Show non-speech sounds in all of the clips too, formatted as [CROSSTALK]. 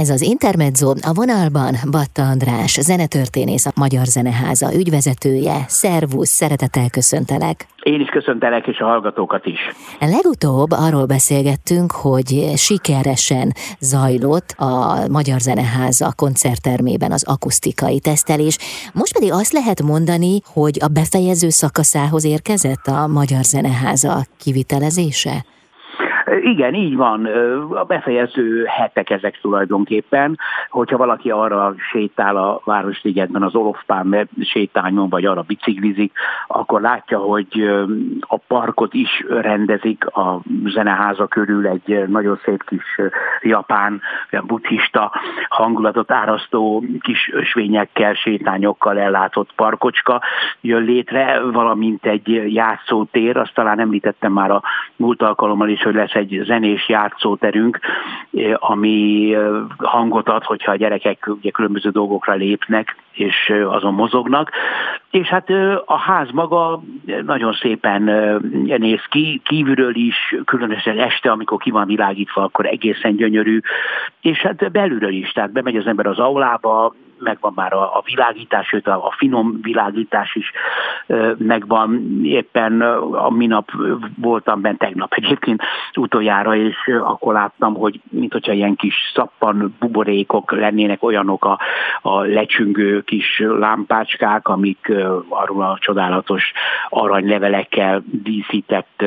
Ez az Intermezzo, a vonalban Batta András, zenetörténész, a Magyar Zeneháza ügyvezetője. Szervusz, szeretettel köszöntelek. Én is köszöntelek, és a hallgatókat is. Legutóbb arról beszélgettünk, hogy sikeresen zajlott a Magyar Zeneháza koncerttermében az akusztikai tesztelés. Most pedig azt lehet mondani, hogy a befejező szakaszához érkezett a Magyar Zeneháza kivitelezése? Igen, így van. A befejező hetek ezek tulajdonképpen, hogyha valaki arra sétál a Városligetben az Olofpán sétányon, vagy arra biciklizik, akkor látja, hogy a parkot is rendezik a zeneháza körül egy nagyon szép kis japán, olyan buddhista hangulatot árasztó kis ösvényekkel, sétányokkal ellátott parkocska jön létre, valamint egy játszótér, azt talán említettem már a múlt alkalommal is, hogy lesz egy zenés játszóterünk, eh, ami eh, hangot ad, hogyha a gyerekek ugye különböző dolgokra lépnek, és azon mozognak. És hát a ház maga nagyon szépen néz ki, kívülről is, különösen este, amikor ki van világítva, akkor egészen gyönyörű, és hát belülről is, tehát bemegy az ember az aulába, megvan már a, világítás, sőt a, a finom világítás is megvan. Éppen a minap voltam bent tegnap egyébként utoljára, és akkor láttam, hogy mint hogyha ilyen kis szappan buborékok lennének olyanok a, a lecsüngő kis lámpácskák, amik arról a csodálatos aranylevelekkel díszített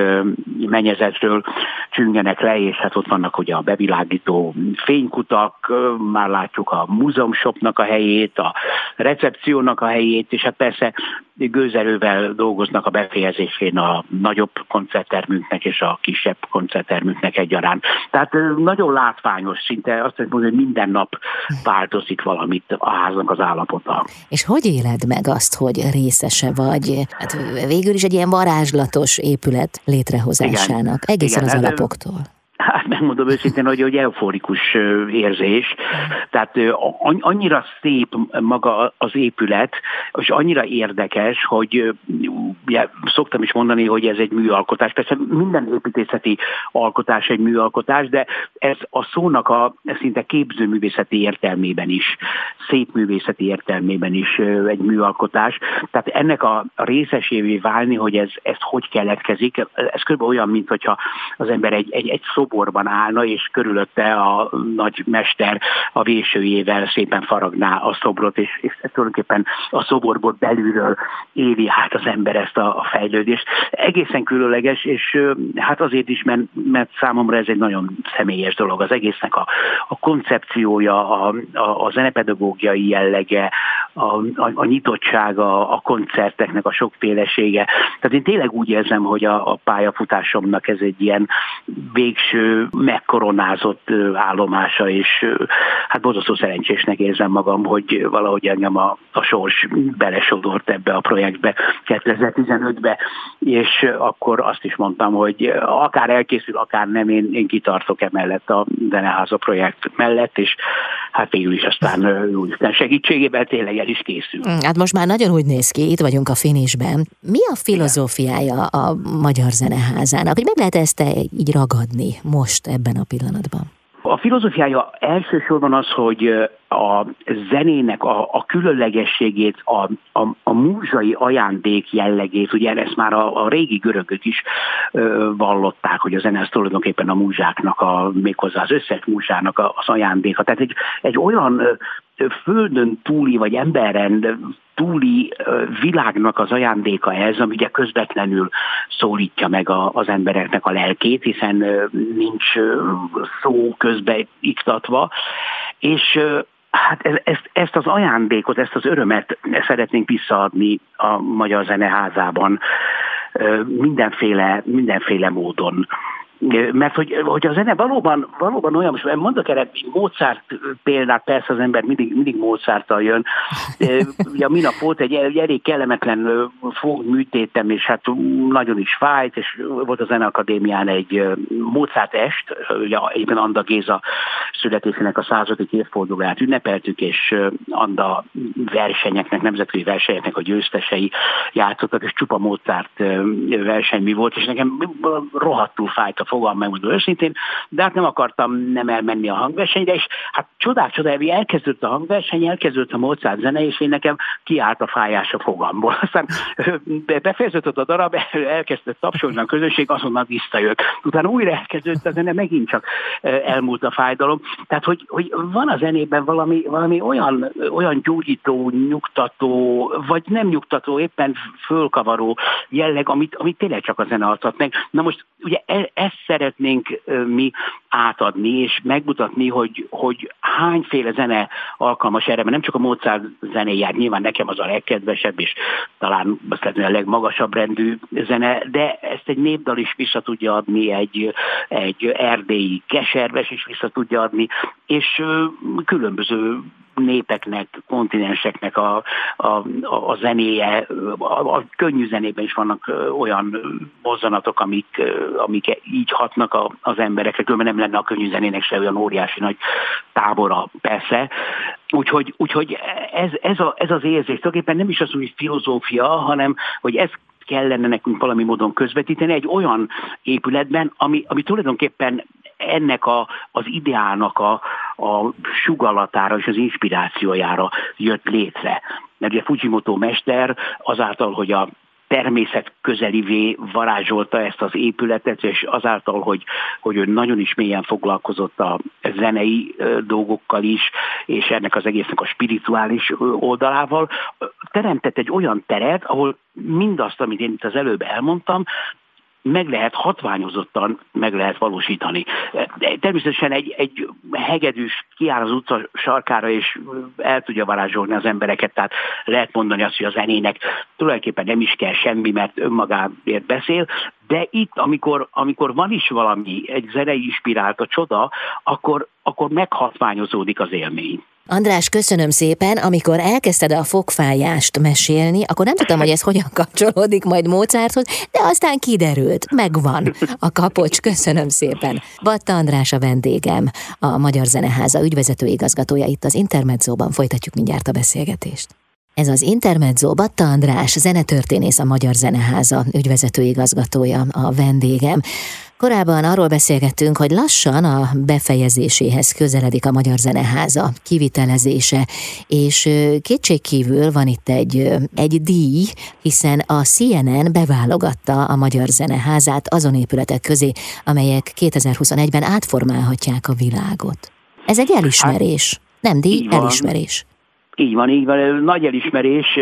mennyezetről csüngenek le, és hát ott vannak ugye a bevilágító fénykutak, már látjuk a múzeumshopnak a helyét, a recepciónak a helyét, és hát persze gőzerővel dolgoznak a befejezésén a nagyobb koncerttermünknek és a kisebb koncerttermünknek egyaránt. Tehát nagyon látványos, szinte azt mondom, hogy minden nap változik valamit a háznak az állapota. És hogy éled meg azt, hogy részese vagy? Hát végül is egy ilyen varázslatos épület létrehozásának, Igen. egészen Igen, az hát, alapoktól. Hát megmondom őszintén, hogy, hogy euforikus érzés. Tehát annyira szép maga az épület, és annyira érdekes, hogy ugye, szoktam is mondani, hogy ez egy műalkotás. Persze minden építészeti alkotás egy műalkotás, de ez a szónak a szinte képzőművészeti értelmében is, szép művészeti értelmében is egy műalkotás. Tehát ennek a részesévé válni, hogy ez, ez hogy keletkezik, ez kb. olyan, mint hogyha az ember egy, egy, egy szoborban állna, és körülötte a nagy mester a vésőjével szépen faragná a szobrot, és, és tulajdonképpen a szoborból belülről éli hát az ember ezt a, a fejlődést. Egészen különleges, és hát azért is, mert, mert számomra ez egy nagyon személyes dolog. Az egésznek a, a koncepciója, a, a, a zenepedagógiai jellege, a, a, a nyitottsága, a koncerteknek a sokfélesége. Tehát én tényleg úgy érzem, hogy a, a pályafutásomnak ez egy ilyen végső, megkoronázott állomása, és hát borzasztó szerencsésnek érzem magam, hogy valahogy engem a, a sors belesodort ebbe a projektbe 2015-be, és akkor azt is mondtam, hogy akár elkészül, akár nem, én, én kitartok emellett a Zeneháza projekt mellett, és hát végül is aztán Úristen segítségével tényleg el is készül. Mm, hát most már nagyon úgy néz ki, itt vagyunk a finisben. Mi a filozófiája a Magyar Zeneházának? Hogy meg lehet ezt így ragadni most ebben a pillanatban? A filozófiája elsősorban az, hogy a zenének a, a különlegességét, a, a, a múzsai ajándék jellegét, ugye ezt már a, a régi görögök is ö, vallották, hogy a zene az tulajdonképpen a múzsáknak, a, méghozzá az összes múzsának az ajándéka. Tehát egy, egy olyan földön túli, vagy emberen túli világnak az ajándéka ez, ami ugye közvetlenül szólítja meg a, az embereknek a lelkét, hiszen nincs szó közbe iktatva, és Hát ez, ezt, ezt az ajándékot, ezt az örömet szeretnénk visszaadni a Magyar Zeneházában mindenféle, mindenféle módon mert hogy, hogy a zene valóban, valóban olyan, most mondok erre Mozart példát, persze az ember mindig, mindig Mozarttal jön. Ugye minap volt egy, egy elég kellemetlen fogműtétem, és hát nagyon is fájt, és volt a Zeneakadémián egy Mozart est, ugye egyébként Anda Géza születésének a századik évfordulóját ünnepeltük, és Anda versenyeknek, nemzetközi versenyeknek a győztesei játszottak, és csupa Mozart verseny mi volt, és nekem rohadtul fájt a fogalm, megmondom őszintén, de hát nem akartam nem elmenni a hangversenyre, és hát csodák, csodák, elkezdődött a hangverseny, elkezdődött a Mozart zene, és én nekem kiállt a fájás a fogamból. [LAUGHS] Aztán befejeződött a darab, [LAUGHS] elkezdett tapsolni a közösség, azonnal visszajött. Utána újra elkezdődött a zene, megint csak elmúlt a fájdalom. Tehát, hogy, hogy van a zenében valami, valami olyan, olyan gyógyító, nyugtató, vagy nem nyugtató, éppen fölkavaró jelleg, amit, amit tényleg csak a zene adhat meg. Na most ugye e, ezt szeretnénk mi átadni, és megmutatni, hogy, hogy hányféle zene alkalmas erre, mert nem csak a Mozart zenéját, nyilván nekem az a legkedvesebb, és talán azt lehet, a legmagasabb rendű zene, de ezt egy népdal is vissza tudja adni, egy, egy erdélyi keserves is vissza tudja adni, és különböző népeknek, kontinenseknek a, a, a zenéje, a, a könnyű zenében is vannak olyan mozzanatok, amik, amik így hatnak a, az emberekre, különben nem lenne a könnyű zenének se olyan óriási nagy tábora, persze. Úgyhogy, úgyhogy ez, ez, a, ez az érzés, tulajdonképpen nem is az, hogy filozófia, hanem hogy ez kellene nekünk valami módon közvetíteni egy olyan épületben, ami, ami tulajdonképpen ennek a, az ideának a, a sugallatára és az inspirációjára jött létre. Mert ugye Fujimoto mester azáltal, hogy a természet közelivé varázsolta ezt az épületet, és azáltal, hogy, hogy ő nagyon is mélyen foglalkozott a zenei dolgokkal is, és ennek az egésznek a spirituális oldalával, teremtett egy olyan teret, ahol mindazt, amit én itt az előbb elmondtam, meg lehet hatványozottan meg lehet valósítani. Természetesen egy, egy hegedűs kiáll az utca sarkára, és el tudja varázsolni az embereket, tehát lehet mondani azt, hogy a zenének tulajdonképpen nem is kell semmi, mert önmagáért beszél, de itt, amikor, amikor van is valami, egy zenei inspirált a csoda, akkor, akkor meghatványozódik az élmény. András, köszönöm szépen. Amikor elkezdted a fogfájást mesélni, akkor nem tudtam, hogy ez hogyan kapcsolódik majd Mozarthoz, de aztán kiderült, megvan a kapocs. Köszönöm szépen. Batta András a vendégem, a Magyar Zeneháza ügyvezető igazgatója itt az Intermedzóban. Folytatjuk mindjárt a beszélgetést. Ez az Intermezzo Batta András, zenetörténész a Magyar Zeneháza ügyvezető igazgatója, a vendégem. Korábban arról beszélgettünk, hogy lassan a befejezéséhez közeledik a Magyar Zeneháza kivitelezése, és kétségkívül van itt egy, egy díj, hiszen a CNN beválogatta a Magyar Zeneházát azon épületek közé, amelyek 2021-ben átformálhatják a világot. Ez egy elismerés. Nem díj, elismerés. Így van, így van. Nagy elismerés,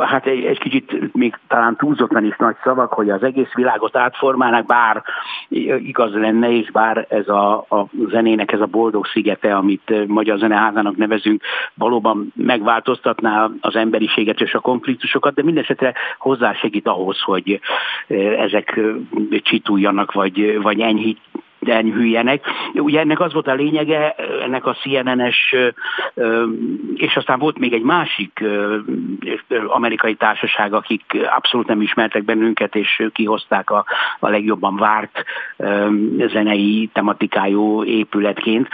hát egy, egy kicsit még talán túlzottan is nagy szavak, hogy az egész világot átformálnak, bár igaz lenne, és bár ez a, a zenének ez a boldog szigete, amit Magyar Zeneházának nevezünk, valóban megváltoztatná az emberiséget és a konfliktusokat, de mindesetre hozzásegít ahhoz, hogy ezek csituljanak, vagy, vagy enyhít, enyhüljenek. Ugye ennek az volt a lényege, ennek a CNN-es, és aztán volt még egy másik amerikai társaság, akik abszolút nem ismertek bennünket, és kihozták a, a legjobban várt zenei tematikájú épületként.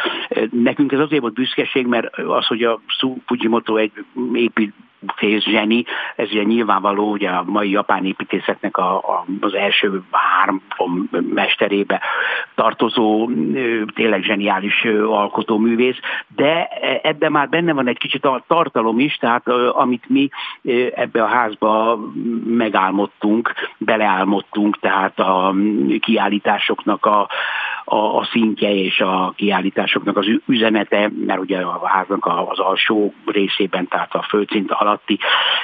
Nekünk ez azért volt büszkeség, mert az, hogy a Fujimoto egy épít, fész zseni, ez ugye nyilvánvaló, ugye a mai japán építészetnek a, a, az első három mesterébe tartozó, tényleg zseniális alkotóművész, de ebben már benne van egy kicsit a tartalom is, tehát amit mi ebbe a házba megálmodtunk, beleálmodtunk, tehát a kiállításoknak a, a, a szintje és a kiállításoknak az üzenete, mert ugye a háznak az alsó részében, tehát a földszint alatti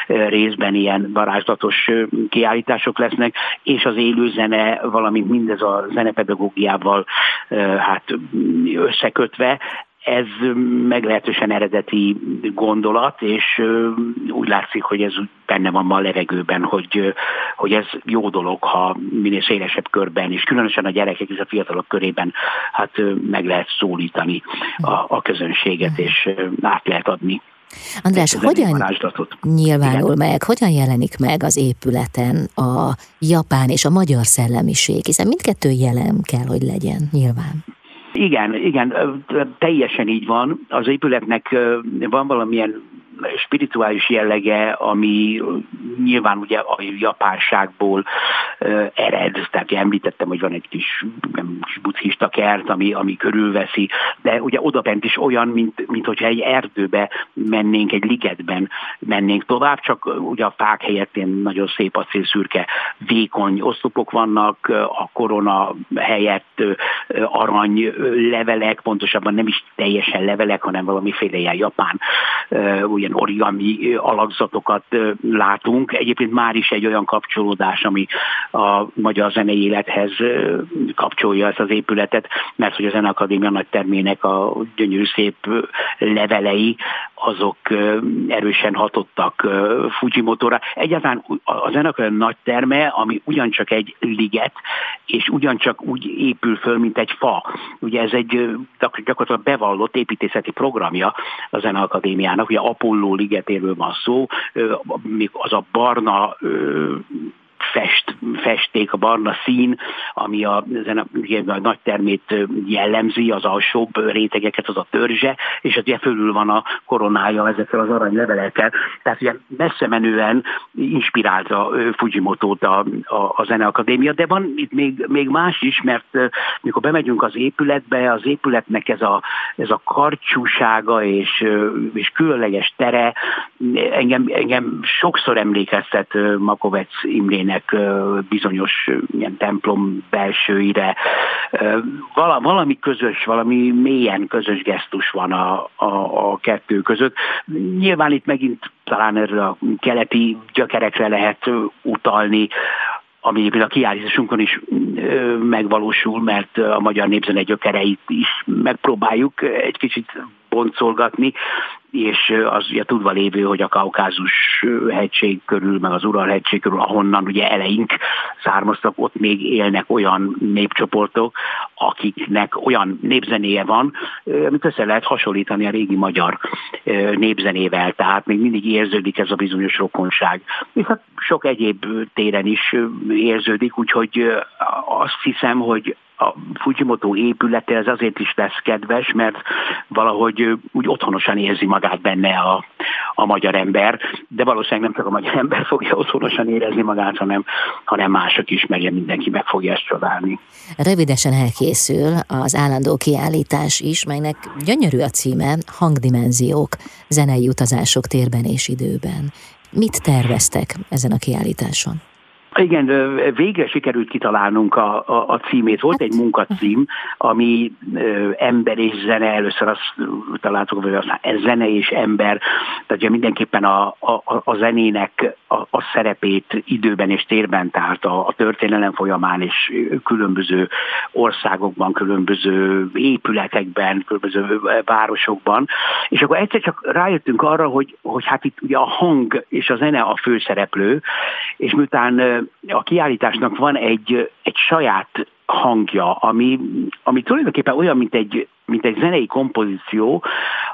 részben ilyen varázslatos kiállítások lesznek, és az élőzene, valamint mindez a zenepedagógiával hát összekötve, ez meglehetősen eredeti gondolat, és úgy látszik, hogy ez benne van ma a levegőben, hogy, hogy ez jó dolog, ha minél szélesebb körben, és különösen a gyerekek és a fiatalok körében hát meg lehet szólítani a, a közönséget, és át lehet adni András, hogyan nyilvánul Igen? meg, hogyan jelenik meg az épületen a japán és a magyar szellemiség, hiszen mindkettő jelen kell, hogy legyen, nyilván. Igen, igen, teljesen így van. Az épületnek van valamilyen spirituális jellege, ami nyilván ugye a japánságból ered, tehát említettem, hogy van egy kis, kis buddhista kert, ami, ami körülveszi, de ugye odabent is olyan, mint, mint hogyha egy erdőbe mennénk, egy ligetben mennénk tovább, csak ugye a fák helyett én nagyon szép acélszürke, vékony oszlopok vannak, a korona helyett arany levelek, pontosabban nem is teljesen levelek, hanem valamiféle ilyen japán ugye ilyen origami alakzatokat látunk. Egyébként már is egy olyan kapcsolódás, ami a magyar zenei élethez kapcsolja ezt az épületet, mert hogy a Zeneakadémia nagy termének a gyönyörű szép levelei, azok erősen hatottak Fujimotora. Egyáltalán a Zeneakadémia nagy terme, ami ugyancsak egy liget, és ugyancsak úgy épül föl, mint egy fa. Ugye ez egy gyakorlatilag bevallott építészeti programja a Zeneakadémiának, ugye Apollo Apollo ligetéről van szó, az a barna fest, festék, a barna szín, ami a, a, a nagy termét jellemzi, az alsóbb rétegeket, az a törzse, és ugye fölül van a koronája ezekkel az aranylevelekkel. Tehát ugye messze menően inspirálta Fujimoto-t a, a, a Zeneakadémia, de van itt még, még más is, mert mikor bemegyünk az épületbe, az épületnek ez a, ez a karcsúsága és, és különleges tere engem, engem sokszor emlékeztet Makovec Imrének ezek bizonyos ilyen templom belsőire. Valami közös, valami mélyen közös gesztus van a, a, a kettő között. Nyilván itt megint talán erre a keleti gyökerekre lehet utalni, ami egyébként a kiállításunkon is megvalósul, mert a magyar népzene gyökereit is megpróbáljuk egy kicsit boncolgatni, és az ugye tudva lévő, hogy a Kaukázus hegység körül, meg az Ural hegység körül, ahonnan ugye eleink származtak, ott még élnek olyan népcsoportok, akiknek olyan népzenéje van, amit össze lehet hasonlítani a régi magyar népzenével, tehát még mindig érződik ez a bizonyos rokonság. És hát sok egyéb téren is érződik, úgyhogy azt hiszem, hogy a Fujimoto épülete az azért is lesz kedves, mert valahogy úgy otthonosan érzi magát benne a, a magyar ember, de valószínűleg nem csak a magyar ember fogja otthonosan érezni magát, hanem, hanem mások is, meg mindenki meg fogja ezt csodálni. Rövidesen elkészül az állandó kiállítás is, melynek gyönyörű a címe, hangdimenziók, zenei utazások térben és időben. Mit terveztek ezen a kiállításon? Igen, végre sikerült kitalálnunk a, a, a címét. Volt egy munkacím, ami ö, ember és zene, először azt találtuk, hogy aztán ez zene és ember, tehát ugye mindenképpen a, a, a zenének a, a szerepét időben és térben tárt a, a történelem folyamán, és különböző országokban, különböző épületekben, különböző városokban, és akkor egyszer csak rájöttünk arra, hogy, hogy hát itt ugye a hang és a zene a főszereplő, és miután a kiállításnak van egy, egy saját hangja, ami, ami tulajdonképpen olyan, mint egy, mint egy zenei kompozíció,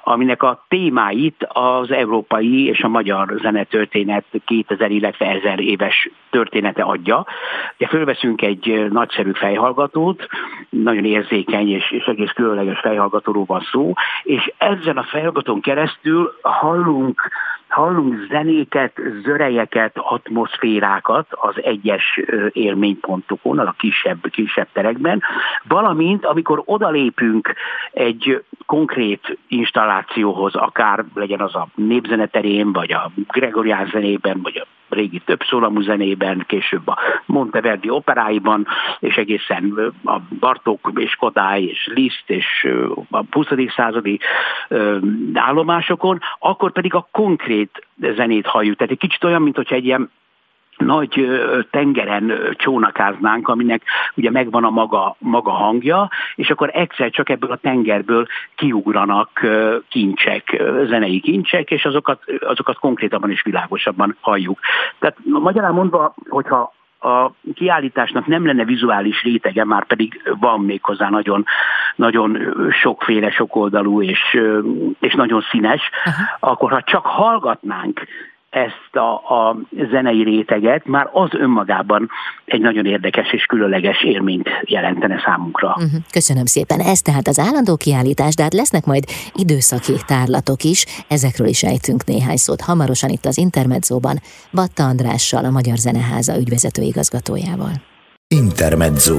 aminek a témáit az európai és a magyar zenetörténet 2000, illetve 1000 éves története adja. Ugye fölveszünk egy nagyszerű fejhallgatót, nagyon érzékeny és, és egész különleges fejhallgatóról van szó, és ezen a fejhallgatón keresztül hallunk hallunk zenéket, zörejeket, atmoszférákat az egyes élménypontokon, a kisebb, kisebb terekben, valamint amikor odalépünk egy konkrét installációhoz, akár legyen az a népzeneterén, vagy a Gregorián zenében, vagy a régi több szólamú zenében, később a Monteverdi operáiban, és egészen a Bartók és Kodály és Liszt és a 20. századi állomásokon, akkor pedig a konkrét zenét halljuk. Tehát egy kicsit olyan, mint egy ilyen nagy tengeren csónakáznánk, aminek ugye megvan a maga, maga hangja, és akkor egyszer csak ebből a tengerből kiugranak kincsek, zenei kincsek, és azokat, azokat konkrétabban és világosabban halljuk. Tehát magyarán mondva, hogyha a kiállításnak nem lenne vizuális rétege, már pedig van még hozzá nagyon, nagyon sokféle, sokoldalú és, és nagyon színes, uh-huh. akkor ha csak hallgatnánk ezt a, a zenei réteget, már az önmagában egy nagyon érdekes és különleges élményt jelentene számunkra. Uh-huh. Köszönöm szépen. Ez tehát az állandó kiállítás, de hát lesznek majd időszaki tárlatok is, ezekről is ejtünk néhány szót hamarosan itt az Intermedzóban, Batta Andrással, a Magyar Zeneháza ügyvezető igazgatójával. Intermezzo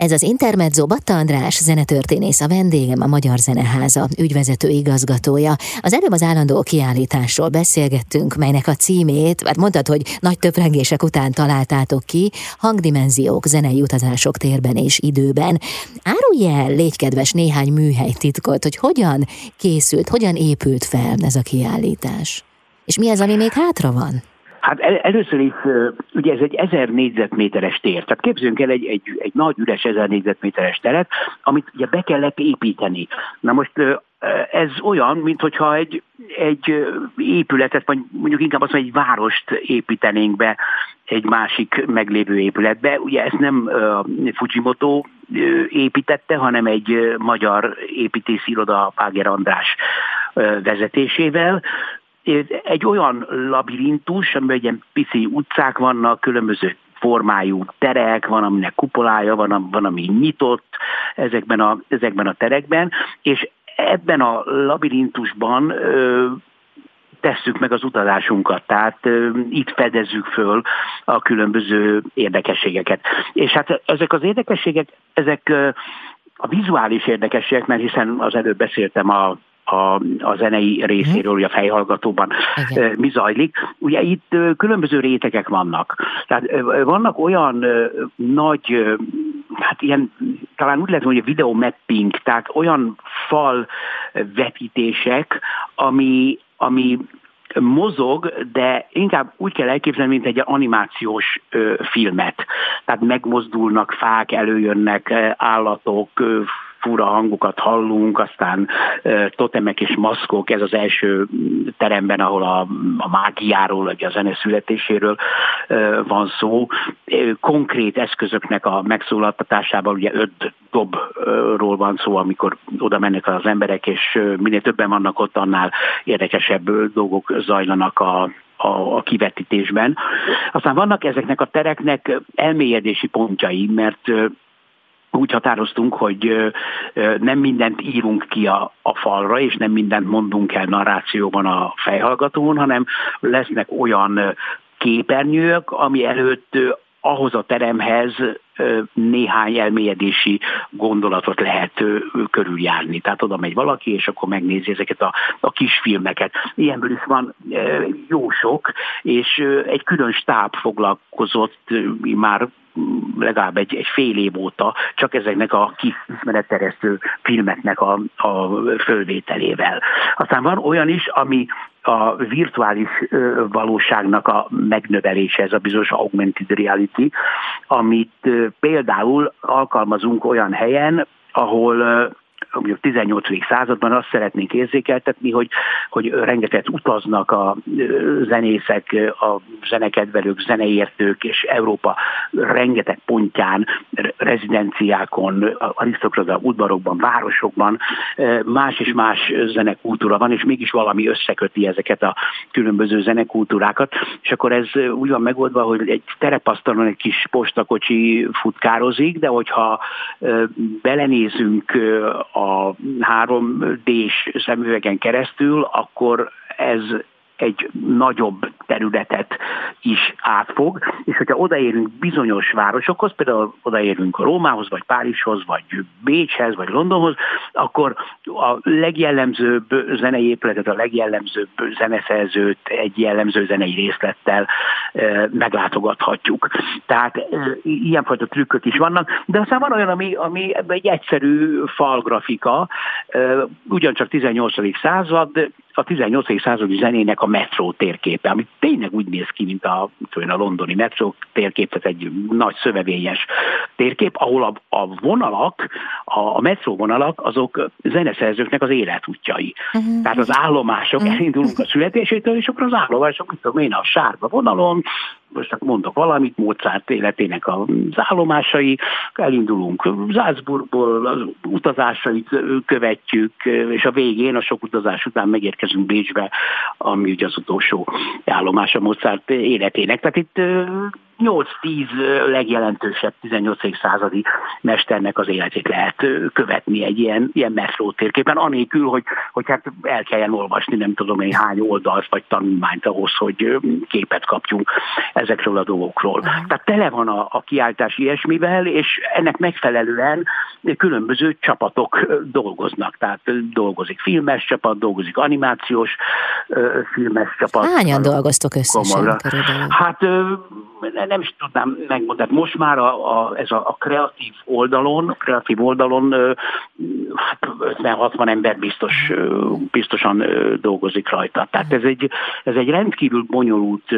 Ez az Intermezzo Batta András zenetörténész a vendégem, a Magyar Zeneháza ügyvezető igazgatója. Az előbb az állandó kiállításról beszélgettünk, melynek a címét, hát mondtad, hogy nagy töprengések után találtátok ki, hangdimenziók, zenei utazások térben és időben. Árulj el, légy kedves, néhány műhely titkot, hogy hogyan készült, hogyan épült fel ez a kiállítás. És mi az, ami még hátra van? Hát el, először is, ugye ez egy ezer négyzetméteres tér, tehát képzünk el egy, egy, egy nagy üres ezer négyzetméteres teret, amit ugye be kellett építeni. Na most ez olyan, mintha egy, egy épületet, vagy mondjuk inkább azt mondja, egy várost építenénk be egy másik meglévő épületbe. Ugye ezt nem Fujimoto építette, hanem egy magyar építészi iroda Páger András vezetésével egy olyan labirintus, amiben ilyen pici utcák vannak, különböző formájú terek, van, aminek kupolája, van, van ami nyitott ezekben a, ezekben a terekben, és ebben a labirintusban ö, tesszük meg az utazásunkat, tehát ö, itt fedezzük föl a különböző érdekességeket. És hát ezek az érdekességek, ezek ö, a vizuális érdekességek, mert hiszen az előbb beszéltem a a, a zenei részéről, hogy a fejhallgatóban Igen. mi zajlik. Ugye itt különböző rétegek vannak. Tehát vannak olyan nagy, hát ilyen, talán úgy lehet mondani, video mapping, tehát olyan fal vetítések, ami, ami mozog, de inkább úgy kell elképzelni, mint egy animációs ö, filmet. Tehát megmozdulnak fák, előjönnek állatok, ö, fura hangokat hallunk, aztán totemek és maszkok, ez az első teremben, ahol a, a mágiáról, vagy a zene születéséről van szó. Konkrét eszközöknek a megszólaltatásával ugye öt dobról van szó, amikor oda mennek az emberek, és minél többen vannak ott, annál érdekesebb dolgok zajlanak a, a kivetítésben. Aztán vannak ezeknek a tereknek elmélyedési pontjai, mert úgy határoztunk, hogy nem mindent írunk ki a, a falra, és nem mindent mondunk el narrációban a fejhallgatón, hanem lesznek olyan képernyők, ami előtt ahhoz a teremhez néhány elmélyedési gondolatot lehet körüljárni. Tehát oda megy valaki, és akkor megnézi ezeket a, a kisfilmeket. Ilyenből is van jó sok, és egy külön stáb foglalkozott már legalább egy, egy fél év óta csak ezeknek a kismeretteresztő filmeknek a, a fölvételével. Aztán van olyan is, ami a virtuális valóságnak a megnövelése, ez a bizonyos augmented reality, amit például alkalmazunk olyan helyen, ahol mondjuk 18. században azt szeretnénk érzékeltetni, hogy, hogy rengeteg utaznak a zenészek, a zenekedvelők, zeneértők, és Európa rengeteg pontján, rezidenciákon, arisztokrata udvarokban, városokban más és más zenekultúra van, és mégis valami összeköti ezeket a különböző zenekultúrákat, és akkor ez úgy van megoldva, hogy egy terepasztalon egy kis postakocsi futkározik, de hogyha belenézünk a 3D-s szemüvegen keresztül, akkor ez egy nagyobb területet is átfog, és hogyha odaérünk bizonyos városokhoz, például odaérünk a Rómához, vagy Párizshoz, vagy Bécshez, vagy Londonhoz, akkor a legjellemzőbb zenei épületet, a legjellemzőbb zeneszerzőt egy jellemző zenei részlettel meglátogathatjuk. Tehát ilyenfajta trükköt is vannak, de aztán van olyan, ami, ami egy egyszerű falgrafika, ugyancsak 18. század, a 18. századi zenének a metró térképe, ami tényleg úgy néz ki, mint a, a londoni metró térkép, tehát egy nagy szövevényes térkép, ahol a, a vonalak, a, a metró vonalak, azok zeneszerzőknek az életútjai. Uh-huh. Tehát az állomások, uh-huh. elindulunk a születésétől, és akkor az állomások, mit tudom én, a sárga vonalon, most csak mondok valamit, Mozart életének az állomásai, elindulunk Salzburgból, az utazásait követjük, és a végén, a sok utazás után megérkezünk Bécsbe, ami ugye az utolsó állomás Mozart életének. Tehát itt 8-10 legjelentősebb 18. századi mesternek az életét lehet követni egy ilyen, ilyen metró térképen, anélkül, hogy, hogy hát el kelljen olvasni nem tudom én hány oldalt vagy tanulmányt ahhoz, hogy képet kapjunk ezekről a dolgokról. Tehát tele van a, a kiáltás ilyesmivel, és ennek megfelelően különböző csapatok dolgoznak. Tehát dolgozik filmes csapat, dolgozik animációs filmes csapat. Hányan dolgoztok összesen Hát nem is tudnám megmondani. Most már a, a, ez a, a kreatív oldalon, a kreatív oldalon hát 50-60 ember biztos, biztosan dolgozik rajta. Tehát ez egy, ez egy rendkívül bonyolult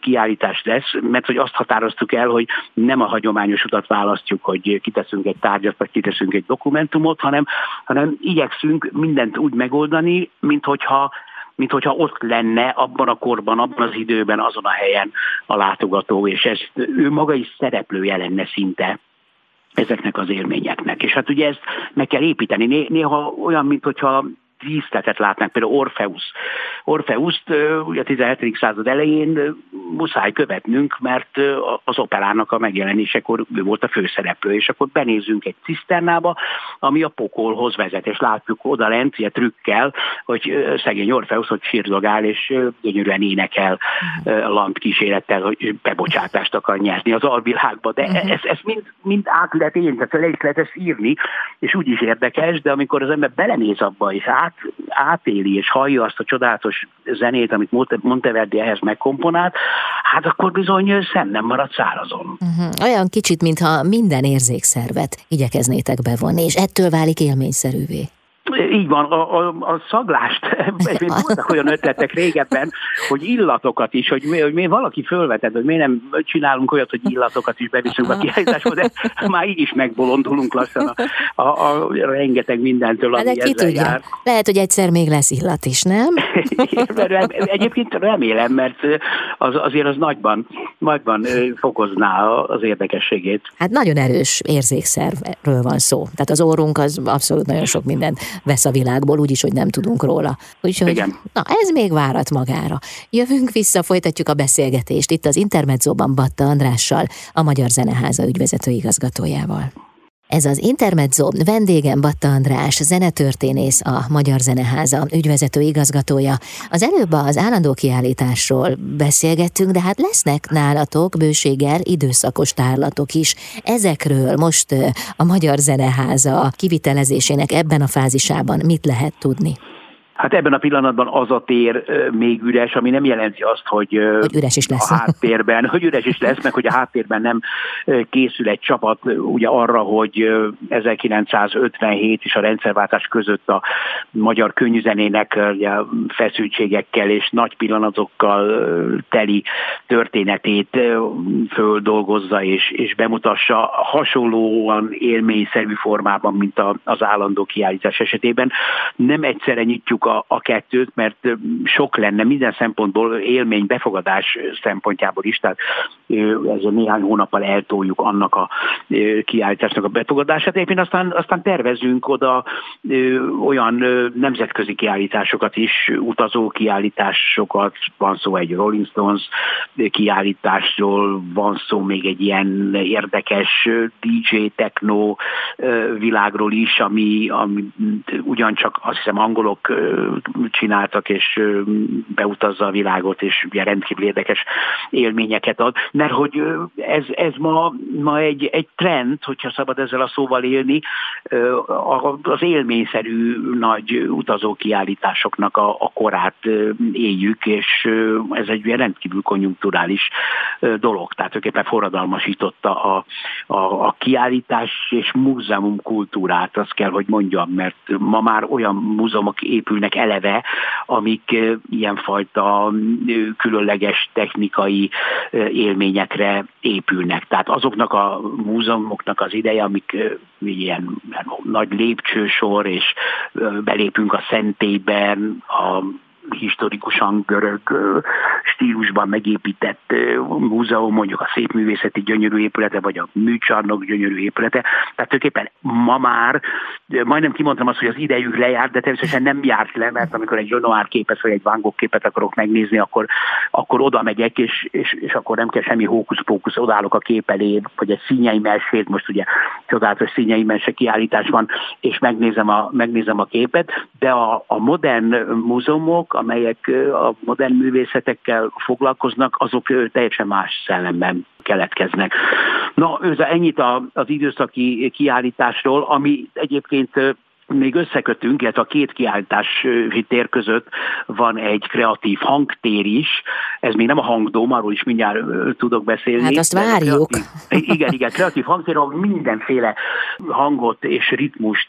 kiállítás lesz, mert hogy azt határoztuk el, hogy nem a hagyományos utat választjuk, hogy kiteszünk egy tárgyat, vagy kiteszünk egy dokumentumot, hanem, hanem igyekszünk mindent úgy megoldani, mint hogyha mint hogyha ott lenne abban a korban, abban az időben, azon a helyen a látogató, és ez ő maga is szereplője lenne szinte ezeknek az élményeknek. És hát ugye ezt meg kell építeni. Néha olyan, mint hogyha díszletet látnánk, például Orfeusz. Orfeuszt ugye a 17. század elején muszáj követnünk, mert az operának a megjelenésekor ő volt a főszereplő, és akkor benézünk egy ciszternába, ami a pokolhoz vezet, és látjuk oda lent, ilyen trükkel, hogy szegény Orfeusz, hogy sírdogál, és gyönyörűen énekel uh-huh. lamp kísérettel, hogy bebocsátást akar nyerni az alvilágba, de uh-huh. ez, ez mind, mind át lehet én, tehát le is lehet ezt írni, és úgy is érdekes, de amikor az ember belenéz abba, és át, átéli, és hallja azt a csodálatos zenét, amit Monteverdi ehhez megkomponált, hát akkor bizony szem nem marad szárazon. Uh-huh. Olyan kicsit, mintha minden érzékszervet igyekeznétek bevonni, és ettől válik élményszerűvé. Így van, a, a, a szaglást, voltak olyan ötletek régebben, hogy illatokat is, hogy, hogy mi valaki fölveted, hogy miért nem csinálunk olyat, hogy illatokat is beviszünk a kiállításba, de már így is megbolondulunk lassan a, a, a rengeteg mindentől, ami de ki tudja. Jár. Lehet, hogy egyszer még lesz illat is, nem? Egyébként remélem, mert az, azért az nagyban, nagyban fokozná az érdekességét. Hát nagyon erős érzékszervről van szó. Tehát az orrunk az abszolút nagyon sok mindent vesz a világból, úgyis, hogy nem tudunk róla. Úgyhogy, Igen. na, ez még várat magára. Jövünk vissza, folytatjuk a beszélgetést itt az Intermedzóban Batta Andrással, a Magyar Zeneháza ügyvezető igazgatójával. Ez az Intermezzo vendégem Batta András, zenetörténész, a Magyar Zeneháza ügyvezető igazgatója. Az előbb az állandó kiállításról beszélgettünk, de hát lesznek nálatok bőséggel időszakos tárlatok is. Ezekről most a Magyar Zeneháza kivitelezésének ebben a fázisában mit lehet tudni? Hát ebben a pillanatban az a tér még üres, ami nem jelenti azt, hogy, hogy üres is lesz. a háttérben, hogy üres is lesz, meg hogy a háttérben nem készül egy csapat ugye arra, hogy 1957 és a rendszerváltás között a magyar könnyűzenének ugye, feszültségekkel és nagy pillanatokkal teli történetét földolgozza és, és bemutassa hasonlóan élményszerű formában, mint az állandó kiállítás esetében. Nem egyszerre nyitjuk a, a kettőt, mert sok lenne minden szempontból élmény, befogadás szempontjából is, tehát ez a néhány hónappal eltoljuk annak a kiállításnak a befogadását. Éppen aztán, aztán tervezünk oda olyan nemzetközi kiállításokat is, utazó kiállításokat, van szó egy Rolling Stones kiállításról, van szó még egy ilyen érdekes DJ techno világról is, ami, ami ugyancsak azt hiszem angolok csináltak, és beutazza a világot, és ugye rendkívül érdekes élményeket ad, mert hogy ez, ez ma, ma egy, egy trend, hogyha szabad ezzel a szóval élni, az élményszerű nagy utazókiállításoknak a, a korát éljük, és ez egy rendkívül konjunkturális dolog, tehát tulajdonképpen forradalmasította a, a, a kiállítás és múzeum kultúrát, azt kell, hogy mondjam, mert ma már olyan múzeumok épülnek eleve, amik ilyenfajta különleges technikai élményekre épülnek. Tehát azoknak a múzeumoknak az ideje, amik ilyen nagy lépcsősor, és belépünk a szentélyben, a historikusan görög stílusban megépített múzeum, mondjuk a szépművészeti gyönyörű épülete, vagy a műcsarnok gyönyörű épülete. Tehát tulajdonképpen ma már, majdnem kimondtam azt, hogy az idejük lejárt, de természetesen nem járt le, mert amikor egy Renoir képet, vagy egy Van képet akarok megnézni, akkor, akkor oda megyek, és, és, és akkor nem kell semmi hókusz-pókusz, odállok a kép elé, vagy egy színyei mesét, most ugye csodálatos színyei mese kiállítás van, és megnézem a, megnézem a képet, de a, a modern múzeumok, amelyek a modern művészetekkel foglalkoznak, azok teljesen más szellemben keletkeznek. Na, ez ennyit az időszaki kiállításról, ami egyébként még összekötünk, illetve a két kiállítási tér között van egy kreatív hangtér is, ez még nem a hangdóm, arról is mindjárt tudok beszélni. Hát azt várjuk. Kreatív, igen, igen, kreatív hangtér, ahol mindenféle hangot és ritmust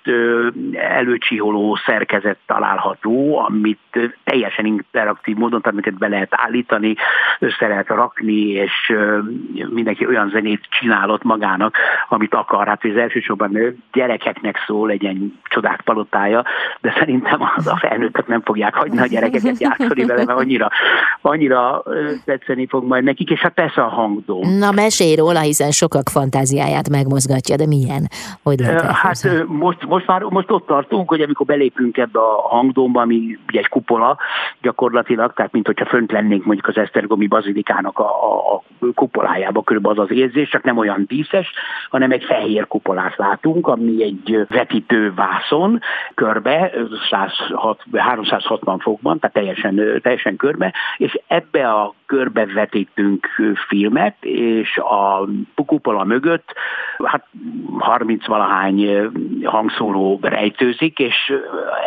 előcsiholó szerkezet található, amit teljesen interaktív módon, tehát amiket be lehet állítani, össze lehet rakni, és mindenki olyan zenét csinálott magának, amit akar. Hát ez elsősorban gyerekeknek szól, egy ilyen csodák palotája, de szerintem az a felnőttek nem fogják hagyni a gyerekeket játszani vele, mert annyira, annyira tetszeni fog majd nekik, és hát persze a hangdóm. Na mesélj róla, hiszen sokak fantáziáját megmozgatja, de milyen? Hogy lehet Hát most, most már most ott tartunk, hogy amikor belépünk ebbe a hangdómba, ami ugye egy kupola gyakorlatilag, tehát mint hogyha fönt lennénk mondjuk az Esztergomi bazilikának a, a, a kupolájába, körülbelül az az érzés, csak nem olyan díszes, hanem egy fehér kupolát látunk, ami egy vetítő vászon, körbe, 106, 360 fokban, tehát teljesen, teljesen körbe, és ebbe a körbe vetítünk filmet, és a kupola mögött hát 30 valahány hangszóró rejtőzik, és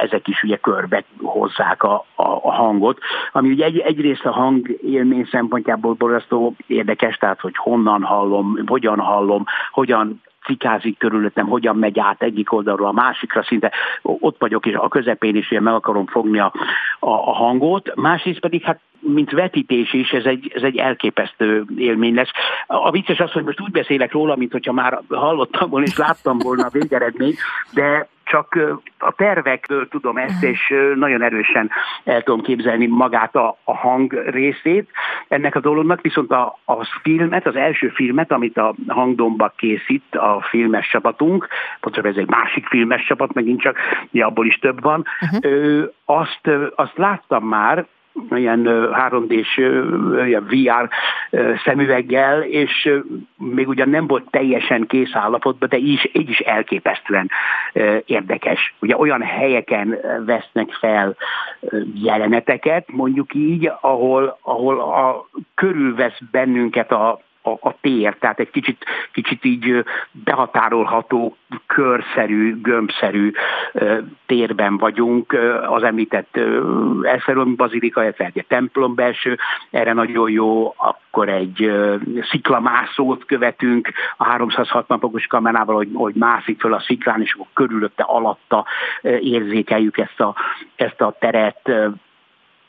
ezek is ugye körbe hozzák a, a, a hangot, ami ugye egy, egyrészt a hang élmény szempontjából borzasztó érdekes, tehát hogy honnan hallom, hogyan hallom, hogyan cikázik körülöttem, hogyan megy át egyik oldalról a másikra, szinte ott vagyok, és a közepén is meg akarom fogni a, a, a hangot. Másrészt pedig hát mint vetítés is, ez egy, ez egy elképesztő élmény lesz. A vicces az, hogy most úgy beszélek róla, mint hogyha már hallottam volna és láttam volna a végeredményt, de csak a tervekből tudom ezt, és nagyon erősen el tudom képzelni magát a, a hang részét ennek a dolognak, viszont a, a filmet, az első filmet, amit a hangdomba készít a filmes csapatunk, pontosabban ez egy másik filmes csapat, megint csak, ja, abból is több van, uh-huh. azt, azt láttam már, ilyen 3D-s VR szemüveggel, és még ugyan nem volt teljesen kész állapotban, de így is, így is elképesztően érdekes. Ugye olyan helyeken vesznek fel jeleneteket, mondjuk így, ahol, ahol a, körülvesz bennünket a, a, a tér, tehát egy kicsit, kicsit így behatárolható, körszerű, gömbszerű térben vagyunk. Az említett Elszerolmi bazilika, illetve egy templom belső, erre nagyon jó, akkor egy sziklamászót követünk a 360 fokos kamerával, hogy, hogy mászik föl a sziklán, és akkor körülötte, alatta érzékeljük ezt a, ezt a teret,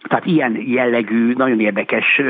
tehát ilyen jellegű, nagyon érdekes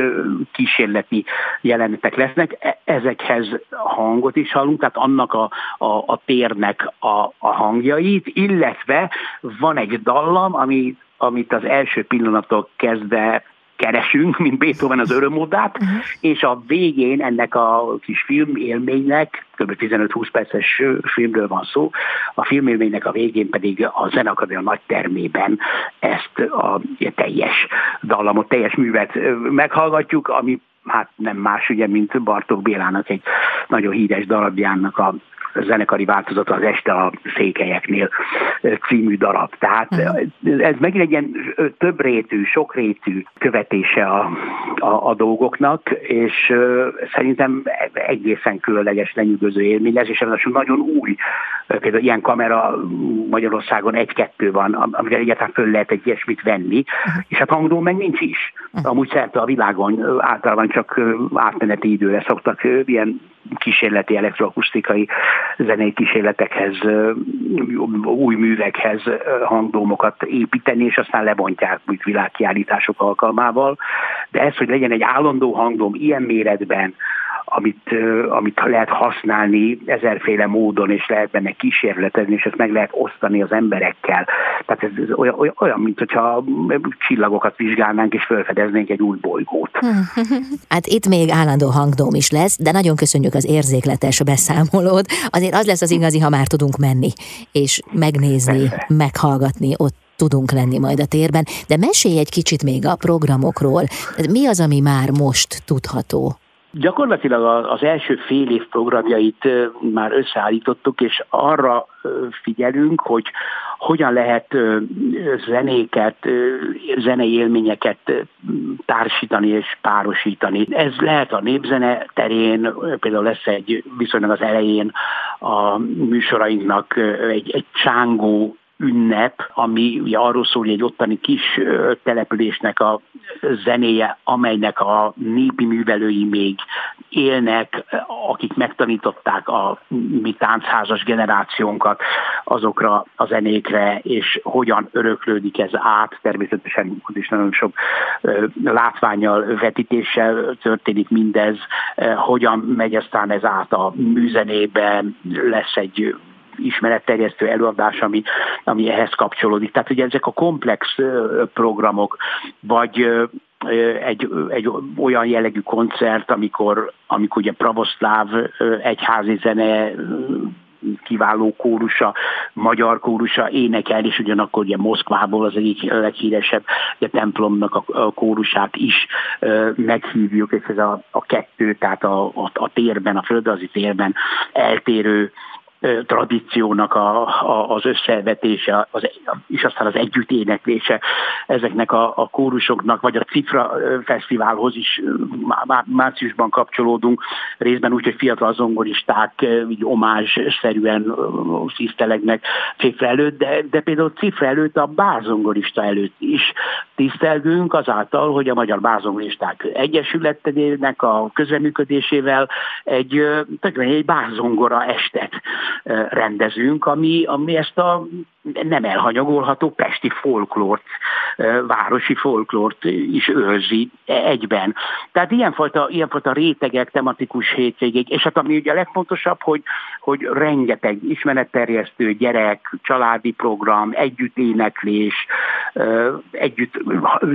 kísérleti jelenetek lesznek. E, ezekhez hangot is hallunk, tehát annak a, a, a térnek a, a hangjait, illetve van egy dallam, ami, amit az első pillanattól kezdve keresünk, mint Beethoven az örömódát, uh-huh. és a végén ennek a kis filmélménynek, kb. 15-20 perces filmről van szó, a filmélménynek a végén pedig a Zenakadémia nagy termében ezt a teljes dallamot, teljes művet meghallgatjuk, ami hát nem más ugye, mint Bartók Bélának egy nagyon híres darabjának a zenekari változata az Este a székelyeknél című darab. Tehát mhm. ez megint egy ilyen többrétű, sokrétű követése a, a, a dolgoknak, és szerintem egészen különleges, lenyűgöző élmény lesz, és ez nagyon új. Például ilyen kamera Magyarországon egy-kettő van, amivel egyáltalán föl lehet egy ilyesmit venni, uh-huh. és hát hangdó meg nincs is. Uh-huh. Amúgy szerte a világon általában csak átmeneti időre szoktak ilyen kísérleti elektroakusztikai zenei kísérletekhez, új művekhez hangdómokat építeni, és aztán lebontják úgy világkiállítások alkalmával. De ez, hogy legyen egy állandó hangdóm ilyen méretben, amit, amit lehet használni ezerféle módon, és lehet benne kísérletezni, és ezt meg lehet osztani az emberekkel. Tehát ez, ez olyan, olyan, mint hogyha csillagokat vizsgálnánk, és felfedeznénk egy új bolygót. [LAUGHS] Hát itt még állandó hangdóm is lesz, de nagyon köszönjük az érzékletes beszámolót. Azért az lesz az igazi, ha már tudunk menni, és megnézni, meghallgatni ott tudunk lenni majd a térben, de mesélj egy kicsit még a programokról. Mi az, ami már most tudható? Gyakorlatilag az első fél év programjait már összeállítottuk, és arra figyelünk, hogy hogyan lehet zenéket, zenei élményeket társítani és párosítani. Ez lehet a népzene terén, például lesz egy viszonylag az elején a műsorainknak egy, egy csángó ünnep, ami ugye arról szól, hogy egy ottani kis településnek a zenéje, amelynek a népi művelői még élnek, akik megtanították a mi táncházas generációnkat azokra a zenékre, és hogyan öröklődik ez át, természetesen ott is nagyon sok látványal, vetítéssel történik mindez, hogyan megy aztán ez át a műzenébe, lesz egy ismeretterjesztő előadás, ami, ami ehhez kapcsolódik. Tehát ugye ezek a komplex programok, vagy egy, egy olyan jellegű koncert, amikor, amikor ugye pravoszláv egyházi zene kiváló kórusa, magyar kórusa énekel, és ugyanakkor ugye Moszkvából az egyik leghíresebb ugye, templomnak a, a kórusát is meghívjuk, és ez a, a kettő, tehát a, a, a térben, a földrajzi térben eltérő tradíciónak a, a, az összevetése, az, és aztán az együtt éneklése ezeknek a, a kórusoknak, vagy a Cifra Fesztiválhoz is má, márciusban kapcsolódunk, részben úgy, hogy fiatal zongoristák így omázs-szerűen tisztelegnek Cifra előtt, de, de például Cifra előtt a bárzongorista előtt is tisztelgünk azáltal, hogy a Magyar Bárzongoristák Egyesületének a közreműködésével egy, egy bárzongora estet rendezünk, ami, ami ezt a nem elhanyagolható pesti folklórt, városi folklórt is őrzi egyben. Tehát ilyenfajta, ilyenfajta rétegek, tematikus hétvégék, és hát ami ugye a legfontosabb, hogy, hogy rengeteg ismeretterjesztő gyerek, családi program, együtt éneklés, együtt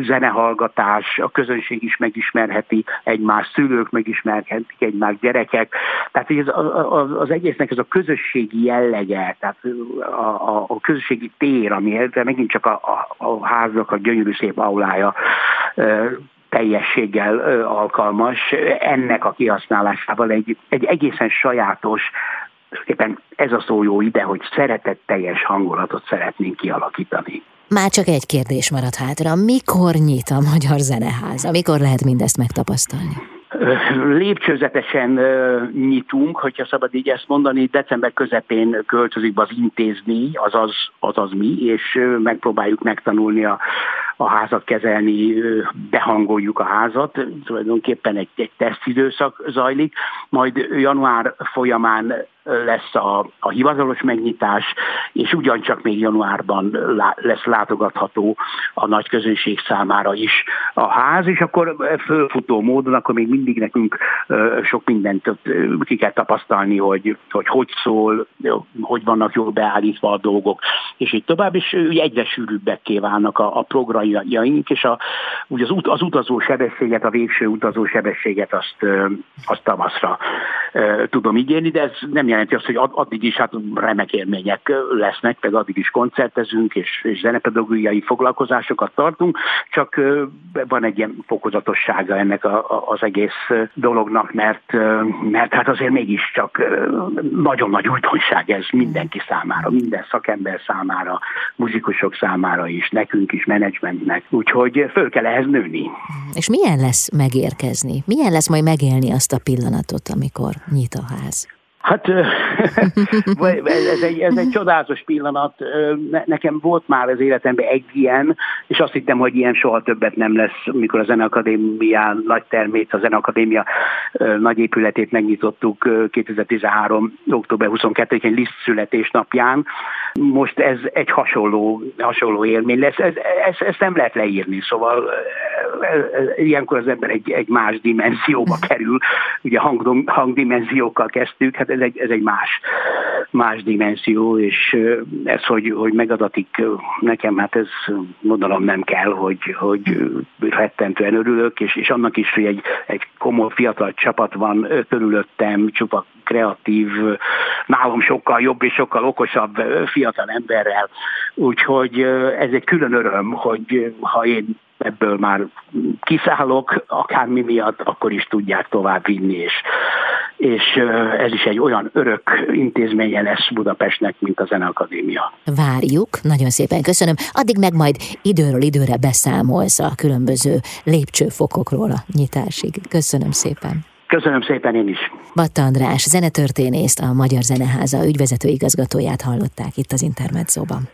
zenehallgatás, a közönség is megismerheti egymás, szülők megismerhetik egymás gyerekek. Tehát ez, az, egésznek ez a közösségi jellege, tehát a, a, a közösségi tér, ami de megint csak a, a, a háznak a gyönyörű szép aulája teljességgel alkalmas, ennek a kihasználásával egy, egy egészen sajátos, éppen ez a szó jó ide, hogy szeretetteljes hangulatot szeretnénk kialakítani. Már csak egy kérdés maradt hátra. Mikor nyit a Magyar Zeneház? Mikor lehet mindezt megtapasztalni? Lépcsőzetesen nyitunk, hogyha szabad így ezt mondani, december közepén költözik be az intézni, azaz, azaz mi, és megpróbáljuk megtanulni a, a házat kezelni, behangoljuk a házat, tulajdonképpen egy, egy tesztidőszak zajlik, majd január folyamán lesz a, a hivatalos megnyitás, és ugyancsak még januárban lá, lesz látogatható a nagy közönség számára is a ház, és akkor fölfutó módon, akkor még mindig nekünk sok mindent ki kell tapasztalni, hogy hogy, hogy szól, hogy vannak jól beállítva a dolgok, és így tovább, és egyre sűrűbbekké válnak a, a programjaink, és a, ugye az, ut, az utazó sebességet, a végső utazó sebességet azt, azt tavaszra tudom ígérni, de ez nem jelenti azt, hogy addig is hát remek élmények lesznek, meg addig is koncertezünk, és, és zenepedagógiai foglalkozásokat tartunk, csak van egy ilyen fokozatossága ennek a, a, az egész dolognak, mert, mert hát azért mégiscsak nagyon nagy újdonság ez mindenki számára, minden szakember számára, muzsikusok számára is, nekünk is, menedzsmentnek. Úgyhogy föl kell ehhez nőni. És milyen lesz megérkezni? Milyen lesz majd megélni azt a pillanatot, amikor nyit a ház? Hát [LAUGHS] ez egy, ez egy csodálatos pillanat. Nekem volt már az életemben egy ilyen, és azt hittem, hogy ilyen soha többet nem lesz, mikor a Zeneakadémia nagy termét, a Zeneakadémia nagy épületét megnyitottuk 2013. október 22-én Liszt születésnapján. Most ez egy hasonló, hasonló élmény lesz. Ez, ez, nem lehet leírni, szóval ilyenkor az ember egy, egy más dimenzióba [LAUGHS] kerül. Ugye hang, hangdimenziókkal kezdtük, hát ez egy, ez egy más, más dimenzió, és ez, hogy, hogy megadatik nekem, hát ez mondanom nem kell, hogy, hogy rettentően örülök, és, és annak is, hogy egy, egy komoly fiatal csapat van körülöttem, csupa kreatív, nálam sokkal jobb és sokkal okosabb fiatal emberrel. Úgyhogy ez egy külön öröm, hogy ha én ebből már kiszállok, akármi miatt, akkor is tudják tovább vinni, és, és ez is egy olyan örök intézménye lesz Budapestnek, mint a Zeneakadémia. Várjuk, nagyon szépen köszönöm. Addig meg majd időről időre beszámolsz a különböző lépcsőfokokról a nyitásig. Köszönöm szépen. Köszönöm szépen én is. Batta András, zenetörténészt, a Magyar Zeneháza ügyvezető igazgatóját hallották itt az Intermedzóban.